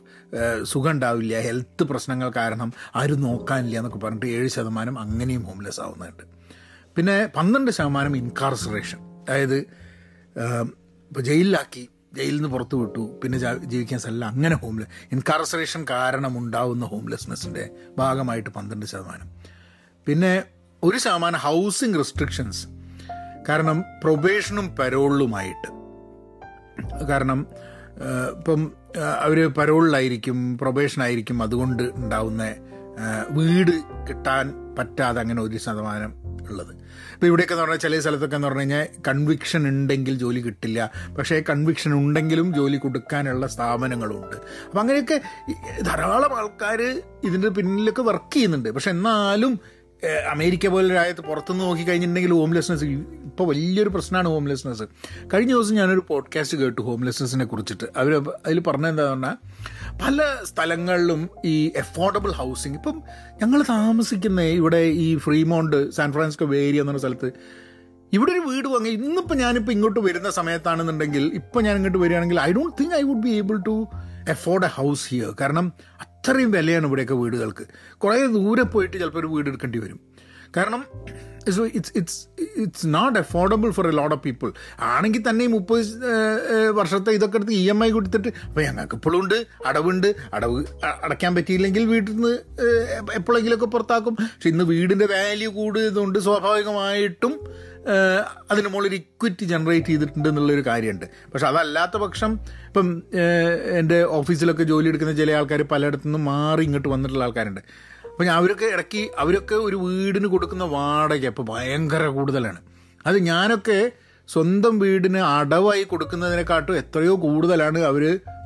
സുഖം ഉണ്ടാവില്ല ഹെൽത്ത് പ്രശ്നങ്ങൾ കാരണം ആരും നോക്കാനില്ല എന്നൊക്കെ പറഞ്ഞിട്ട് ഏഴ് ശതമാനം അങ്ങനെയും ഹോംലെസ് ആവുന്നുണ്ട്. പിന്നെ പന്ത്രണ്ട് ശതമാനം ഇൻകാർസറേഷൻ അതായത് ഇപ്പോൾ ജയിലിലാക്കി ജയിലിൽ നിന്ന് പുറത്തു വിട്ടു പിന്നെ ജീവിക്കാൻ സ്ഥലം അങ്ങനെ ഹോംലെസ് ഇൻകാർസറേഷൻ കാരണം ഉണ്ടാവുന്ന ഹോംലെസ്നെസ്സിന്റെ ഭാഗമായിട്ട് പന്ത്രണ്ട് ശതമാനം. പിന്നെ ഒരു ശതമാനം ഹൗസിംഗ് റെസ്ട്രിക്ഷൻസ് കാരണം പ്രൊബേഷനും പരോളിലുമായിട്ട് കാരണം ഇപ്പം അവർ പരോളിലായിരിക്കും പ്രൊബേഷനായിരിക്കും അതുകൊണ്ട് ഉണ്ടാവുന്ന വീട് കിട്ടാൻ പറ്റാതെ അങ്ങനെ ഒരു ശതമാനം ഉള്ളത്. ഇപ്പോൾ ഇവിടെയൊക്കെ എന്ന് പറഞ്ഞാൽ ചില സ്ഥലത്തൊക്കെ എന്ന് പറഞ്ഞു കഴിഞ്ഞാൽ കൺവിക്ഷൻ ഉണ്ടെങ്കിൽ ജോലി കിട്ടില്ല. പക്ഷേ കൺവിക്ഷൻ ഉണ്ടെങ്കിലും ജോലി കൊടുക്കാനുള്ള സ്ഥാപനങ്ങളുണ്ട്. അപ്പം അങ്ങനെയൊക്കെ ധാരാളം ആൾക്കാർ ഇതിന്റെ പിന്നിലൊക്കെ വർക്ക് ചെയ്യുന്നുണ്ട്. പക്ഷെ എന്നാലും അമേരിക്ക പോലെ രാജ്യത്ത് പുറത്തുനിന്ന് നോക്കിക്കഴിഞ്ഞിട്ടുണ്ടെങ്കിൽ ഹോംലെസ്നെസ് ഇപ്പോൾ വലിയൊരു പ്രശ്നമാണ് ഹോംലെസ്നെസ് കഴിഞ്ഞ ദിവസം ഞാനൊരു പോഡ്കാസ്റ്റ് കേട്ടു ഹോംലെസ്നെസ്സിനെ കുറിച്ചിട്ട്. അവർ അതിൽ പറഞ്ഞത് എന്താ പറഞ്ഞാൽ പല സ്ഥലങ്ങളിലും ഈ അഫോർഡബിൾ ഹൗസിങ് ഇപ്പം ഞങ്ങൾ താമസിക്കുന്ന ഇവിടെ ഈ ഫ്രീമോണ്ട് സാൻ ഫ്രാൻസിസ്കോ ഏരിയ എന്ന സ്ഥലത്ത് ഇവിടെ ഒരു വീട് വാങ്ങി ഇന്നിപ്പോൾ ഞാനിപ്പോൾ ഇങ്ങോട്ട് വരുന്ന സമയത്താണെന്നുണ്ടെങ്കിൽ ഇപ്പം ഞാൻ ഇങ്ങോട്ട് വരികയാണെങ്കിൽ I don't think I would be able to afford a house here കാരണം അത്രയും വിലയാണ് ഇവിടെയൊക്കെ വീടുകൾക്ക്. കുറേ ദൂരെ പോയിട്ട് ചിലപ്പോൾ ഒരു വീട് എടുക്കേണ്ടി വരും. കാരണം it's it's it's it's not affordable for a lot of people ആണെങ്കിൽ തന്നെ ഈ മുപ്പത് വർഷത്തെ ഇതൊക്കെ എടുത്ത് ഇ എം ഐ കൊടുത്തിട്ട് അപ്പോൾ ഞങ്ങൾക്ക് ഇപ്പോഴും ഉണ്ട് അടവുണ്ട്. അടവ് അടയ്ക്കാൻ പറ്റിയില്ലെങ്കിൽ വീട്ടിൽ നിന്ന് എപ്പോഴെങ്കിലുമൊക്കെ പുറത്താക്കും. പക്ഷെ ഇന്ന് വീടിന്റെ വാല്യൂ കൂടിയതുകൊണ്ട് സ്വാഭാവികമായിട്ടും അതിന് മുകളിൽ ഇക്വിറ്റി ജനറേറ്റ് ചെയ്തിട്ടുണ്ട് എന്നുള്ളൊരു കാര്യമുണ്ട്. പക്ഷെ അതല്ലാത്ത പക്ഷം ഇപ്പം എന്റെ ഓഫീസിലൊക്കെ ജോലി എടുക്കുന്ന ചില ആൾക്കാർ പലയിടത്തു നിന്നും മാറി ഇങ്ങോട്ട് വന്നിട്ടുള്ള ആൾക്കാരുണ്ട്. അപ്പം ഞാൻ അവരൊക്കെ ഇടയ്ക്ക് അവരൊക്കെ ഒരു വീടിന് കൊടുക്കുന്ന വാടക ഇപ്പോൾ ഭയങ്കര കൂടുതലാണ്. അത് ഞാനൊക്കെ സ്വന്തം വീടിന് അടവായി കൊടുക്കുന്നതിനെക്കാട്ടും എത്രയോ കൂടുതലാണ് അവർ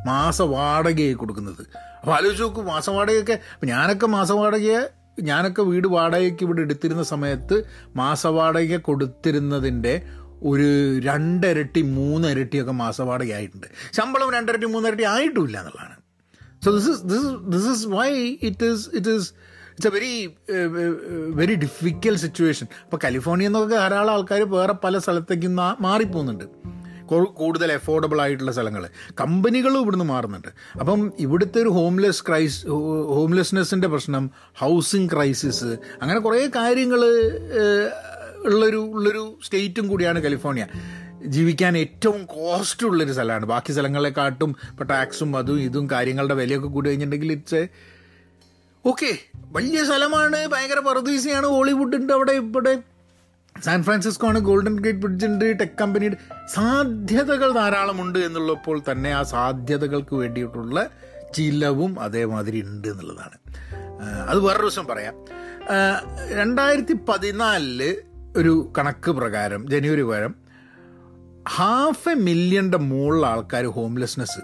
മാസ വാടകയായി കൊടുക്കുന്നത്. അപ്പോൾ ആലോചിച്ച് നോക്കും മാസ വാടകയൊക്കെ ഞാനൊക്കെ മാസ വാടകയെ ഞാനൊക്കെ വീട് വാടകയ്ക്ക് ഇവിടെ എടുത്തിരുന്ന സമയത്ത് മാസവാടക കൊടുത്തിരുന്നതിന്റെ ഒരു രണ്ടരട്ടി മൂന്നരട്ടിയൊക്കെ മാസവാടക ആയിട്ടുണ്ട് ശമ്പളം രണ്ടരട്ടി മൂന്നരട്ടി ആയിട്ടുമില്ല എന്നുള്ളതാണ്. So this this this is why it is it is it's a very very difficult situation അപ്പോൾ കാലിഫോർണിയ എന്നൊക്കെ ധാരാളം ആൾക്കാർ വേറെ പല സ്ഥലത്തേക്കും മാറിപ്പോകുന്നുണ്ട്. കൂടുതൽ എഫോർഡബിൾ ആയിട്ടുള്ള സ്ഥലങ്ങൾ കമ്പനികളും ഇവിടുന്ന് മാറുന്നുണ്ട്. അപ്പം ഇവിടുത്തെ ഒരു ഹോംലെസ് ക്രൈസ് ഹോംലെസ്നെസ്സിന്റെ പ്രശ്നം ഹൗസിംഗ് ക്രൈസിസ് അങ്ങനെ കുറേ കാര്യങ്ങൾ ഉള്ളൊരു ഉള്ളൊരു സ്റ്റേറ്റും കൂടിയാണ് കാലിഫോർണിയ. ജീവിക്കാൻ ഏറ്റവും കോസ്റ്റ് ഉള്ളൊരു സ്ഥലമാണ്. ബാക്കി സ്ഥലങ്ങളെക്കാട്ടും ഇപ്പോൾ ടാക്സും അതും ഇതും കാര്യങ്ങളുടെ വിലയൊക്കെ കൂടി കഴിഞ്ഞിട്ടുണ്ടെങ്കിൽ ഇറ്റ്സ് ഓക്കെ വലിയ സ്ഥലമാണ്. ഭയങ്കര പറദീസിയാണ്. ഹോളിവുഡ് ഉണ്ട് അവിടെ ഇവിടെ. സാൻ ഫ്രാൻസിസ്കോ ആണ് ഗോൾഡൻ ഗേറ്റ് ബ്രിഡ്ജ് ഉണ്ട് ടെക് കമ്പനിയുടെ സാധ്യതകൾ ധാരാളമുണ്ട് എന്നുള്ളപ്പോൾ തന്നെ ആ സാധ്യതകൾക്ക് വേണ്ടിയിട്ടുള്ള ചിലവും അതേമാതിരി ഉണ്ട് എന്നുള്ളതാണ്. അത് വേറൊരു ദിവസം പറയാം. രണ്ടായിരത്തി പതിനാലിൽ ഒരു കണക്ക് പ്രകാരം ജനുവരി പ്രകാരം ഹാഫ് എ മില്യന്റെ മുകളിൽ ആൾക്കാർ ഹോംലെസ്നെസ്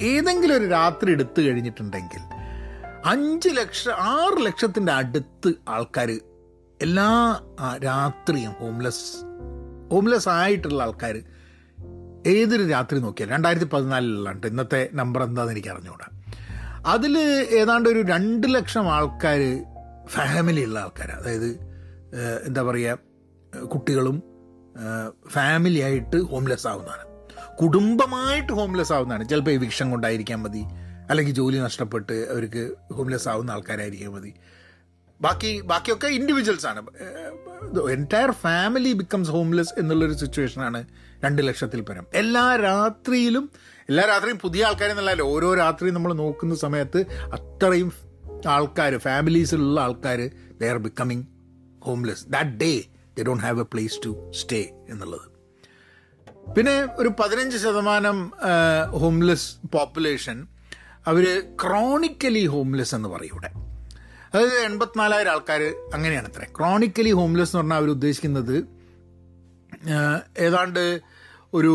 ഏതെങ്കിലും ഒരു രാത്രി എടുത്തു കഴിഞ്ഞിട്ടുണ്ടെങ്കിൽ അഞ്ച് ലക്ഷം ആറ് ലക്ഷത്തിന്റെ അടുത്ത് ആൾക്കാർ എല്ലാ രാത്രിയും ഹോംലെസ് ഹോംലെസ് ആയിട്ടുള്ള ആൾക്കാർ ഏതൊരു രാത്രി നോക്കിയാൽ രണ്ടായിരത്തി പതിനാലിലാണ് ഇന്നത്തെ നമ്പർ എന്താണെന്ന് എനിക്ക് അറിഞ്ഞുകൂടാ അതിൽ ഏതാണ്ട് ഒരു രണ്ട് ലക്ഷം ആൾക്കാർ ഫാമിലി ഉള്ള ആൾക്കാർ അതായത് എന്താ പറയുക കുട്ടികളും ഫാമിലി ആയിട്ട് ഹോംലെസ് ആവുന്നതാണ്. കുടുംബമായിട്ട് ഹോംലെസ് ആവുന്നതാണ്. ചിലപ്പോൾ ഈ വിഷം കൊണ്ടായിരിക്കാൻ മതി. അല്ലെങ്കിൽ ജോലി നഷ്ടപ്പെട്ട് അവർക്ക് ഹോംലെസ് ആവുന്ന ആൾക്കാരായിരിക്കാൻ മതി. ബാക്കി ബാക്കിയൊക്കെ ഇൻഡിവിജ്വൽസ് ആണ്. എന്റയർ ഫാമിലി ബിക്കംസ് ഹോംലെസ് എന്നുള്ളൊരു സിറ്റുവേഷനാണ് രണ്ട് ലക്ഷത്തിൽ പരം. എല്ലാ രാത്രിയിലും എല്ലാ രാത്രിയും പുതിയ ആൾക്കാരെന്നല്ല ഓരോ രാത്രിയും നമ്മൾ നോക്കുന്ന സമയത്ത് അത്രയും ആൾക്കാർ ഫാമിലീസിലുള്ള ആൾക്കാർ they are becoming homeless that day they don't have a place to stay എന്നുള്ളത്. പിന്നെ ഒരു പതിനഞ്ച് ശതമാനം ഹോംലെസ് പോപ്പുലേഷൻ അവർ ക്രോണിക്കലി ഹോംലെസ് എന്ന് പറയും ഇവിടെ. അതായത് എൺപത്തിനാലായിരം ആൾക്കാർ അങ്ങനെയാണ് അത്ര ക്രോണിക്കലി ഹോംലെസ് എന്ന് പറഞ്ഞാൽ അവർ ഉദ്ദേശിക്കുന്നത് ഏതാണ്ട് ഒരു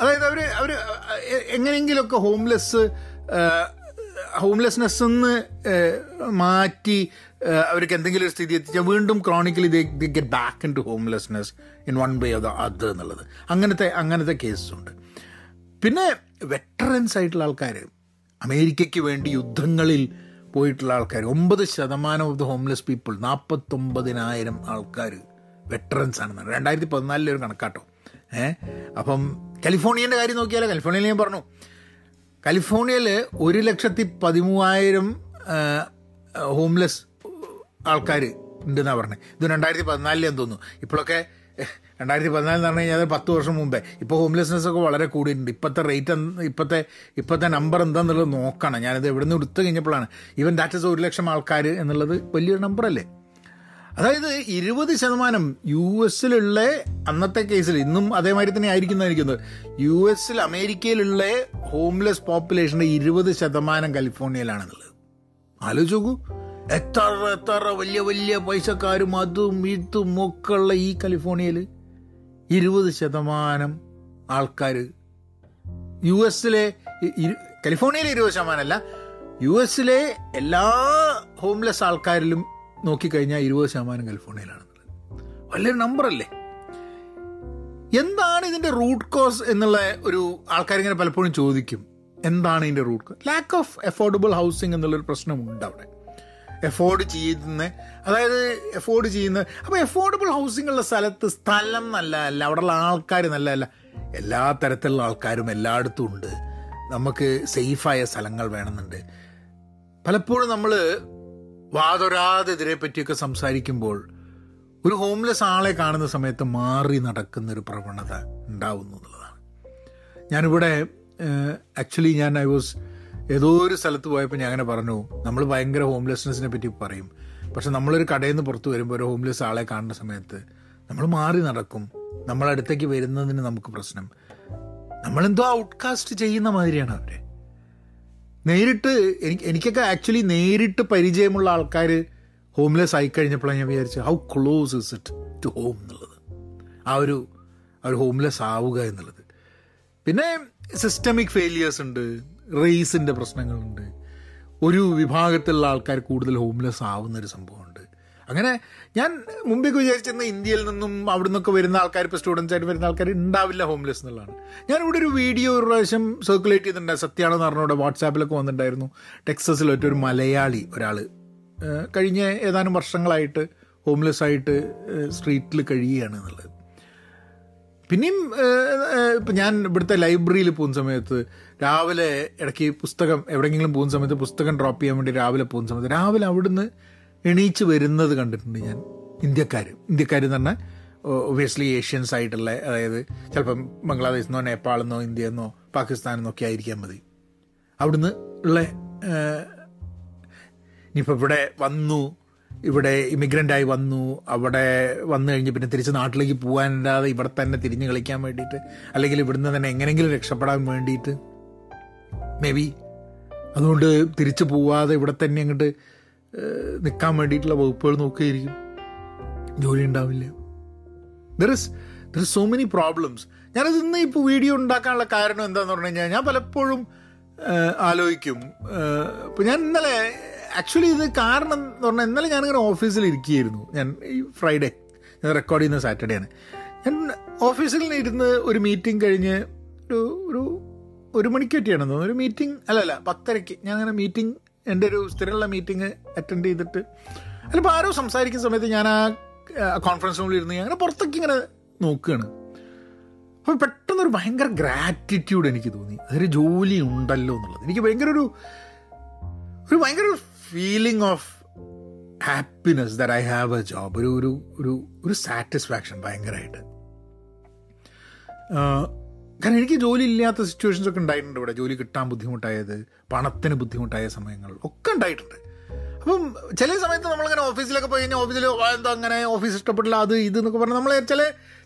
അതായത് അവർ അവർ എങ്ങനെയെങ്കിലുമൊക്കെ ഹോംലെസ് ഹോംലെസ്നെസ് നിന്ന് മാറ്റി അവർക്ക് എന്തെങ്കിലും ഒരു സ്ഥിതി എത്തിച്ചാൽ വീണ്ടും chronically they get back in to homelessness in one way of the അത് എന്നുള്ളത്. അങ്ങനത്തെ അങ്ങനത്തെ കേസസ് ഉണ്ട്. പിന്നെ വെറ്ററൻസ് ആയിട്ടുള്ള ആൾക്കാർ അമേരിക്കയ്ക്ക് വേണ്ടി യുദ്ധങ്ങളിൽ പോയിട്ടുള്ള ആൾക്കാർ ഒമ്പത് ശതമാനം ഓഫ് ദ ഹോംലെസ് പീപ്പിൾ നാൽപ്പത്തൊമ്പതിനായിരം ആൾക്കാർ വെറ്ററൻസ് ആണെന്ന് രണ്ടായിരത്തി പതിനാലിലെ ഒരു കണക്കാട്ടോ. ഏ? അപ്പം കാലിഫോർണിയന്റെ കാര്യം നോക്കിയാലോ? കാലിഫോർണിയയിൽ ഞാൻ പറഞ്ഞു. കാലിഫോർണിയയിൽ ഒരു ലക്ഷത്തി പതിമൂവായിരം ഹോംലെസ് ആൾക്കാർ ഉണ്ടെന്നാണ് പറഞ്ഞത് ഇത് രണ്ടായിരത്തി പതിനാലിലെന്ന് തോന്നുന്നു. ഇപ്പോഴൊക്കെ രണ്ടായിരത്തി പതിനാലെന്ന് പറഞ്ഞു കഴിഞ്ഞാൽ പത്ത് വർഷം മുമ്പേ. ഇപ്പോൾ ഹോംലെസ്നെസ് ഒക്കെ വളരെ കൂടിയിട്ടുണ്ട്. ഇപ്പോഴത്തെ റേറ്റ് ഇപ്പോഴത്തെ ഇപ്പോഴത്തെ നമ്പർ എന്താണെന്നുള്ളത് നോക്കണം. ഞാനിത് എവിടെ നിന്ന് എടുത്തു കഴിഞ്ഞപ്പോഴാണ്. ഈവൻ ദാറ്റ് ഇസ് ഒരു ലക്ഷം ആൾക്കാർ എന്നുള്ളത് വലിയൊരു നമ്പറല്ലേ അതായത് ഇരുപത് ശതമാനം യു എസിലുള്ള അന്നത്തെ കേസിൽ ഇന്നും അതേമാതിരി തന്നെ ആയിരിക്കുന്നതായിരിക്കുന്നത് യു എസിൽ അമേരിക്കയിലുള്ള ഹോംലെസ് പോപ്പുലേഷന്റെ ഇരുപത് ശതമാനം കാലിഫോർണിയയിലാണെന്നുള്ളത് ആലോചിച്ച് നോക്കൂ. എത്ര എത്ര വലിയ വലിയ പൈസക്കാരും അതും ഇതും ഒക്കെ ഉള്ള ഈ കാലിഫോർണിയയിൽ ഇരുപത് ശതമാനം ആൾക്കാർ യു എസിലെ കാലിഫോർണിയയിലെ ഇരുപത് ശതമാനമല്ല യു എസിലെ എല്ലാ ഹോംലെസ് ആൾക്കാരിലും നോക്കിക്കഴിഞ്ഞാൽ ഇരുപത് ശതമാനം കാലിഫോർണിയയിലാണെന്നുള്ളത്. വലിയൊരു നമ്പറല്ലേ? എന്താണ് ഇതിന്റെ റൂട്ട് കോസ് എന്നുള്ള ഒരു ആൾക്കാരിങ്ങനെ പലപ്പോഴും ചോദിക്കും. എന്താണ് ഇതിന്റെ root cause lack of affordable housing എന്നുള്ളൊരു പ്രശ്നമുണ്ട് അവിടെ. എഫോർഡ് ചെയ്യുന്ന അതായത് എഫോർഡ് ചെയ്യുന്ന അപ്പോൾ എഫോർഡബിൾ ഹൗസിങ്ങുള്ള സ്ഥലത്ത് സ്ഥലം നല്ലതല്ല അവിടെയുള്ള ആൾക്കാർ നല്ലതല്ല. എല്ലാ തരത്തിലുള്ള ആൾക്കാരും എല്ലായിടത്തും ഉണ്ട്. നമുക്ക് സേഫായ സ്ഥലങ്ങൾ വേണമെന്നുണ്ട്. പലപ്പോഴും നമ്മൾ വാതൊരാതെ ഇതിനെ പറ്റിയൊക്കെ സംസാരിക്കുമ്പോൾ ഒരു ഹോംലെസ് ആളെ കാണുന്ന സമയത്ത് മാറി നടക്കുന്ന ഒരു പ്രവണത ഉണ്ടാവുന്നു എന്നുള്ളതാണ്. ഞാനിവിടെ ആക്ച്വലി ഞാൻ ഐ വാസ് ഏതോ ഒരു സ്ഥലത്ത് പോയപ്പോൾ ഞാൻ അങ്ങനെ പറഞ്ഞു നമ്മൾ ഭയങ്കര ഹോംലെസ്നെസ്സിനെ പറ്റി പറയും. പക്ഷെ നമ്മളൊരു കടയിൽ നിന്ന് പുറത്ത് വരുമ്പോൾ ഒരു ഹോംലെസ് ആളെ കാണുന്ന സമയത്ത് നമ്മൾ മാറി നടക്കും. നമ്മളടുത്തേക്ക് വരുന്നതിന് നമുക്ക് പ്രശ്നം. നമ്മളെന്തോ ഔട്ട്കാസ്റ്റ് ചെയ്യുന്ന മാതിരിയാണ് അവരെ. നേരിട്ട് എനിക്ക് എനിക്കൊക്കെ ആക്ച്വലി നേരിട്ട് പരിചയമുള്ള ആൾക്കാർ ഹോംലെസ് ആയി കഴിഞ്ഞപ്പോഴാണ് ഞാൻ വിചാരിച്ചത് how close is it to home എന്നുള്ളത്. ആ ഒരു ആ ഒരു ഹോംലെസ് ആവുക എന്നുള്ളത്. പിന്നെ സിസ്റ്റമിക് ഫെയിലിയേഴ്സ് ഉണ്ട്. റേസിന്റെ പ്രശ്നങ്ങളുണ്ട്. ഒരു വിഭാഗത്തിലുള്ള ആൾക്കാർ കൂടുതൽ ഹോംലെസ് ആവുന്ന ഒരു സംഭവമുണ്ട്. അങ്ങനെ ഞാൻ മുമ്പേക്ക് വിചാരിച്ചിരുന്ന ഇന്ത്യയിൽ നിന്നും അവിടെ നിന്നൊക്കെ വരുന്ന ആൾക്കാർ ഇപ്പോൾ സ്റ്റുഡൻസ് ആയിട്ട് വരുന്ന ആൾക്കാർ ഉണ്ടാവില്ല ഹോംലെസ് എന്നുള്ളതാണ്. ഞാനിവിടെ ഒരു വീഡിയോ ഒരു പ്രാവശ്യം സർക്കുലേറ്റ് ചെയ്തിട്ടുണ്ട്. സത്യാണെന്ന് പറഞ്ഞോടെ വാട്സാപ്പിലൊക്കെ വന്നിട്ടുണ്ടായിരുന്നു. ടെക്സസിൽ ഒരു മലയാളി ഒരാൾ കഴിഞ്ഞ ഏതാനും വർഷങ്ങളായിട്ട് ഹോംലെസ് ആയിട്ട് സ്ട്രീറ്റിൽ കഴിയുകയാണ് എന്നുള്ളത്. പിന്നെയും ഇപ്പം ഞാൻ ഇവിടുത്തെ ലൈബ്രറിയിൽ പോകുന്ന സമയത്ത് രാവിലെ ഇടയ്ക്ക് പുസ്തകം എവിടെയെങ്കിലും പോകുന്ന സമയത്ത് പുസ്തകം ഡ്രോപ്പ് ചെയ്യാൻ വേണ്ടി രാവിലെ പോകുന്ന സമയത്ത് രാവിലെ അവിടുന്ന് എണീച്ച് വരുന്നത് കണ്ടിട്ടുണ്ട് ഞാൻ. ഇന്ത്യക്കാർ ഇന്ത്യക്കാർ പറഞ്ഞാൽ ഒബിയസ്ലി ഏഷ്യൻസ് ആയിട്ടുള്ള അതായത് ചിലപ്പം ബംഗ്ലാദേശിൽ നിന്നോ നേപ്പാളിൽ നിന്നോ ഇന്ത്യയിൽ നിന്നോ പാകിസ്ഥാനിൽ നിന്നൊക്കെ ആയിരിക്കാൻ മതി. അവിടുന്ന് ഉള്ള ഇനിയിപ്പോൾ ഇവിടെ വന്നു ഇവിടെ ഇമിഗ്രന്റായി വന്നു അവിടെ വന്നു കഴിഞ്ഞ് പിന്നെ തിരിച്ച് നാട്ടിലേക്ക് പോകാനില്ലാതെ ഇവിടെ തന്നെ തിരിഞ്ഞ് കളിക്കാൻ വേണ്ടിയിട്ട് അല്ലെങ്കിൽ ഇവിടുന്ന് തന്നെ എങ്ങനെയെങ്കിലും രക്ഷപ്പെടാൻ വേണ്ടിയിട്ട് മേ ബി അതുകൊണ്ട് തിരിച്ചു പോവാതെ ഇവിടെ തന്നെ അങ്ങോട്ട് നിൽക്കാൻ വേണ്ടിയിട്ടുള്ള വകുപ്പുകൾ നോക്കുകയായിരിക്കും. ജോലി ഉണ്ടാവില്ല. There is there is so many problems ഞാനത് ഇന്ന് ഇപ്പോൾ വീഡിയോ ഉണ്ടാക്കാനുള്ള കാരണം എന്താണെന്ന് പറഞ്ഞു കഴിഞ്ഞാൽ ഞാൻ പലപ്പോഴും ആലോചിക്കും. ഇപ്പം ഞാൻ ഇന്നലെ ആക്ച്വലി ഇത് കാരണം എന്ന് പറഞ്ഞാൽ ഇന്നലെ ഞാനിങ്ങനെ ഓഫീസിൽ ഇരിക്കുകയായിരുന്നു. ഞാൻ ഈ ഫ്രൈഡേ ഞാൻ റെക്കോർഡ് ചെയ്യുന്ന സാറ്റർഡേ ആണ്. ഞാൻ ഓഫീസിൽ ഇരുന്ന് ഒരു മീറ്റിംഗ് കഴിഞ്ഞ് ഒരു ഒരു ഒരു മണിക്ക് പറ്റിയാണെന്ന് തോന്നുന്നു. ഒരു മീറ്റിംഗ് അല്ലല്ല പത്തരയ്ക്ക്. ഞാൻ അങ്ങനെ മീറ്റിംഗ് എന്റെ ഒരു സ്ഥിരമുള്ള മീറ്റിംഗ് അറ്റൻഡ് ചെയ്തിട്ട് അതിലിപ്പോൾ ആരോ സംസാരിക്കുന്ന സമയത്ത് ഞാൻ ആ കോൺഫറൻസ് റൂമിൽ ഇരുന്ന് അങ്ങനെ പുറത്തേക്ക് ഇങ്ങനെ നോക്കുകയാണ് അപ്പോൾ പെട്ടെന്നൊരു ഭയങ്കര ഗ്രാറ്റിറ്റ്യൂഡ് എനിക്ക് തോന്നി. അതൊരു ജോലി ഉണ്ടല്ലോ എന്നുള്ളത്. എനിക്ക് ഭയങ്കര ഒരു ഒരു ഭയങ്കര ഒരു feeling of happiness that I have a job ഒരു ഒരു ഒരു സാറ്റിസ്ഫാക്ഷൻ ഭയങ്കരമായിട്ട് കാരണം എനിക്ക് ജോലി ഇല്ലാത്ത സിറ്റുവേഷൻസ് ഒക്കെ ഉണ്ടായിട്ടുണ്ട് ഇവിടെ. ജോലി കിട്ടാൻ ബുദ്ധിമുട്ടായത് പണത്തിന് ബുദ്ധിമുട്ടായ സമയങ്ങൾ ഒക്കെ ഉണ്ടായിട്ടുണ്ട്. അപ്പം ചില സമയത്ത് നമ്മളിങ്ങനെ ഓഫീസിലൊക്കെ പോയി കഴിഞ്ഞാൽ ഓഫീസിൽ എന്താ അങ്ങനെ ഓഫീസ് ഇഷ്ടപ്പെട്ടില്ല അത് ഇത് എന്നൊക്കെ പറഞ്ഞാൽ നമ്മളെ ചില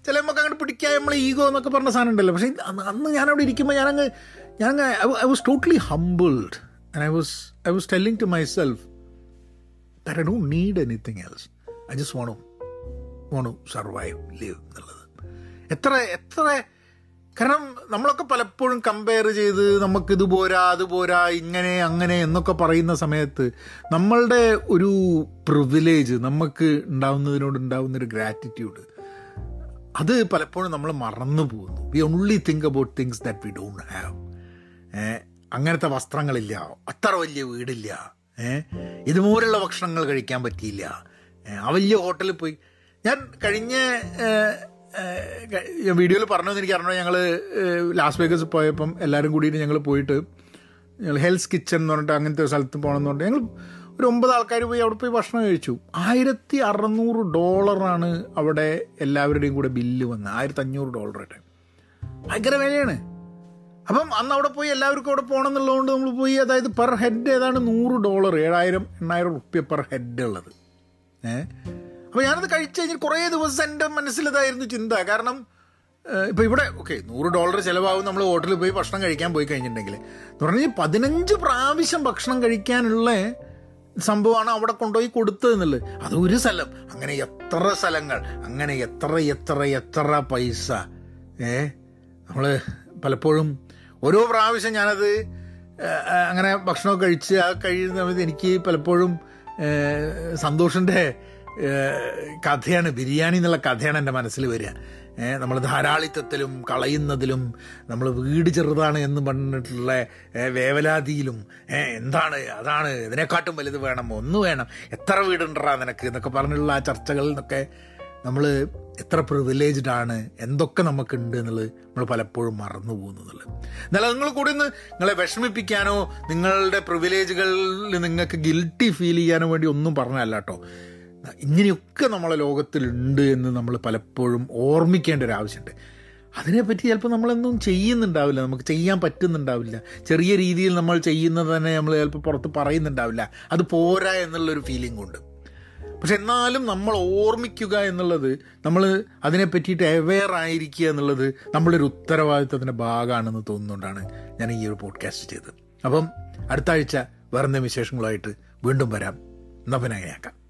ചില നമുക്ക് അങ്ങോട്ട് പിടിക്കാൻ നമ്മളെ ഈഗോ എന്നൊക്കെ പറഞ്ഞ സാധനം ഉണ്ടല്ലോ. പക്ഷേ അന്ന് ഞാനവിടെ ഇരിക്കുമ്പോൾ ഞാനങ്ങ് ഞാനങ്ങ് I was totally humbled and I was I was telling to myself I don't need anything else I just wanna wanna survive live എന്നുള്ളത്. എത്ര എത്ര കാരണം നമ്മളൊക്കെ പലപ്പോഴും കമ്പയർ ചെയ്ത് നമുക്കിത് പോരാ അത് പോരാ ഇങ്ങനെ അങ്ങനെ എന്നൊക്കെ പറയുന്ന സമയത്ത് നമ്മളുടെ ഒരു പ്രിവിലേജ് നമുക്ക് ഉണ്ടാവുന്നതിനോട് ഉണ്ടാവുന്ന ഒരു ഗ്രാറ്റിറ്റ്യൂഡ് അത് പലപ്പോഴും നമ്മൾ മറന്നു പോകുന്നു. We only think about things that we don't have അങ്ങനത്തെ വസ്ത്രങ്ങളില്ല അത്ര വലിയ വീടില്ല. ഇതുപോലുള്ള ഭക്ഷണങ്ങൾ കഴിക്കാൻ പറ്റിയില്ല. ആ വലിയ ഹോട്ടലിൽ പോയി. ഞാൻ കഴിഞ്ഞ വീഡിയോയിൽ പറഞ്ഞതെന്ന് എനിക്ക് അറിഞ്ഞോ ഞങ്ങൾ ലാസ് വേഗസ് പോയപ്പം എല്ലാവരും കൂടിയിട്ട് ഞങ്ങൾ പോയിട്ട് ഞങ്ങൾ ഹെൽസ് കിച്ചൺ എന്ന് പറഞ്ഞിട്ട് അങ്ങനത്തെ ഒരു സ്ഥലത്ത് പോകണമെന്ന് പറഞ്ഞിട്ട് ഞങ്ങൾ ഒരു ഒമ്പത് ആൾക്കാർ പോയി അവിടെ പോയി ഭക്ഷണം കഴിച്ചു. ആയിരത്തി അറുന്നൂറ് ഡോളറാണ് അവിടെ എല്ലാവരുടെയും കൂടെ ബില്ല് വന്നത്. ആയിരത്തി അഞ്ഞൂറ് ഡോളറായിട്ട്. ഭയങ്കര വിലയാണ്. അപ്പം അന്ന് അവിടെ പോയി എല്ലാവർക്കും അവിടെ പോകണം എന്നുള്ളതുകൊണ്ട് നമ്മൾ പോയി. അതായത് പെർ ഹെഡ് ഏതാണ് നൂറ് ഡോളർ. ഏഴായിരം എണ്ണായിരം റുപ്യ പെർ ഹെഡ് ഉള്ളത്. ഏഹ്? അപ്പോൾ ഞാനത് കഴിച്ചു കഴിഞ്ഞാൽ കുറേ ദിവസം എന്റെ മനസ്സിലതായിരുന്നു ചിന്ത. കാരണം ഇപ്പോൾ ഇവിടെ ഓക്കെ നൂറ് ഡോളർ ചിലവാകും നമ്മൾ ഹോട്ടലിൽ പോയി ഭക്ഷണം കഴിക്കാൻ പോയി കഴിഞ്ഞിട്ടുണ്ടെങ്കിൽ എന്ന് പറഞ്ഞാൽ പതിനഞ്ച് പ്രാവശ്യം ഭക്ഷണം കഴിക്കാനുള്ള സംഭവമാണ് അവിടെ കൊണ്ടുപോയി കൊടുത്തതെന്നുള്ളത്. അത് ഒരു സ്ഥലം. അങ്ങനെ എത്ര സ്ഥലങ്ങൾ അങ്ങനെ എത്ര എത്ര എത്ര പൈസ. ഏ നമ്മൾ പലപ്പോഴും ഓരോ പ്രാവശ്യം ഞാനത് അങ്ങനെ ഭക്ഷണമൊക്കെ കഴിച്ച് ആ കഴിയുന്ന എനിക്ക് പലപ്പോഴും സന്തോഷിന്റെ കഥയാണ് ബിരിയാണി എന്നുള്ള കഥയാണ് എന്റെ മനസ്സിൽ വരിക. നമ്മൾ ധാരാളിത്തത്തിലും കളയുന്നതിലും നമ്മൾ വീട് ചെറുതാണ് എന്ന് പറഞ്ഞിട്ടുള്ള വേവലാതിയിലും എന്താണ് അതാണ് ഇതിനെക്കാട്ടും വലുത് വേണം ഒന്ന് വേണം എത്ര വീടുണ്ടാ നിനക്ക് എന്നൊക്കെ പറഞ്ഞിട്ടുള്ള ആ ചർച്ചകളിൽ നിന്നൊക്കെ നമ്മൾ എത്ര പ്രിവിലേജ്ഡ് ആണ് എന്തൊക്കെ നമുക്കുണ്ട് എന്നുള്ളത് നമ്മൾ പലപ്പോഴും മറന്നു പോകുന്നുള്ളത് എന്നാൽ നിങ്ങൾ കൂടി ഒന്ന് നിങ്ങളെ വിഷമിപ്പിക്കാനോ നിങ്ങളുടെ പ്രിവിലേജുകളിൽ നിങ്ങൾക്ക് ഗിൽട്ടി ഫീൽ ചെയ്യാനോ വേണ്ടി ഒന്നും പറഞ്ഞല്ല കേട്ടോ. ഇങ്ങനെയൊക്കെ നമ്മളെ ലോകത്തിലുണ്ട് എന്ന് നമ്മൾ പലപ്പോഴും ഓർമ്മിക്കേണ്ട ഒരു ആവശ്യമുണ്ട് അതിനെപ്പറ്റി ചിലപ്പോൾ നമ്മളൊന്നും ചെയ്യുന്നുണ്ടാവില്ല. നമുക്ക് ചെയ്യാൻ പറ്റുന്നുണ്ടാവില്ല. ചെറിയ രീതിയിൽ നമ്മൾ ചെയ്യുന്നത് തന്നെ നമ്മൾ ചിലപ്പോൾ പുറത്ത് പറയുന്നുണ്ടാവില്ല. അത് പോരാ എന്നുള്ളൊരു ഫീലിംഗ് ഉണ്ട്. പക്ഷെ എന്നാലും നമ്മൾ ഓർമ്മിക്കുക എന്നുള്ളത് നമ്മൾ അതിനെ പറ്റിയിട്ട് അവെയർ ആയിരിക്കുക എന്നുള്ളത് നമ്മളൊരു ഉത്തരവാദിത്വത്തിന്റെ ഭാഗമാണെന്ന് തോന്നുന്നുകൊണ്ടാണ് ഞാൻ ഈ ഒരു പോഡ്കാസ്റ്റ് ചെയ്തത്. അപ്പം അടുത്ത ആഴ്ച വേറെന്തെങ്കിലും വിശേഷങ്ങളായിട്ട് വീണ്ടും വരാം. നവനായാക്കാം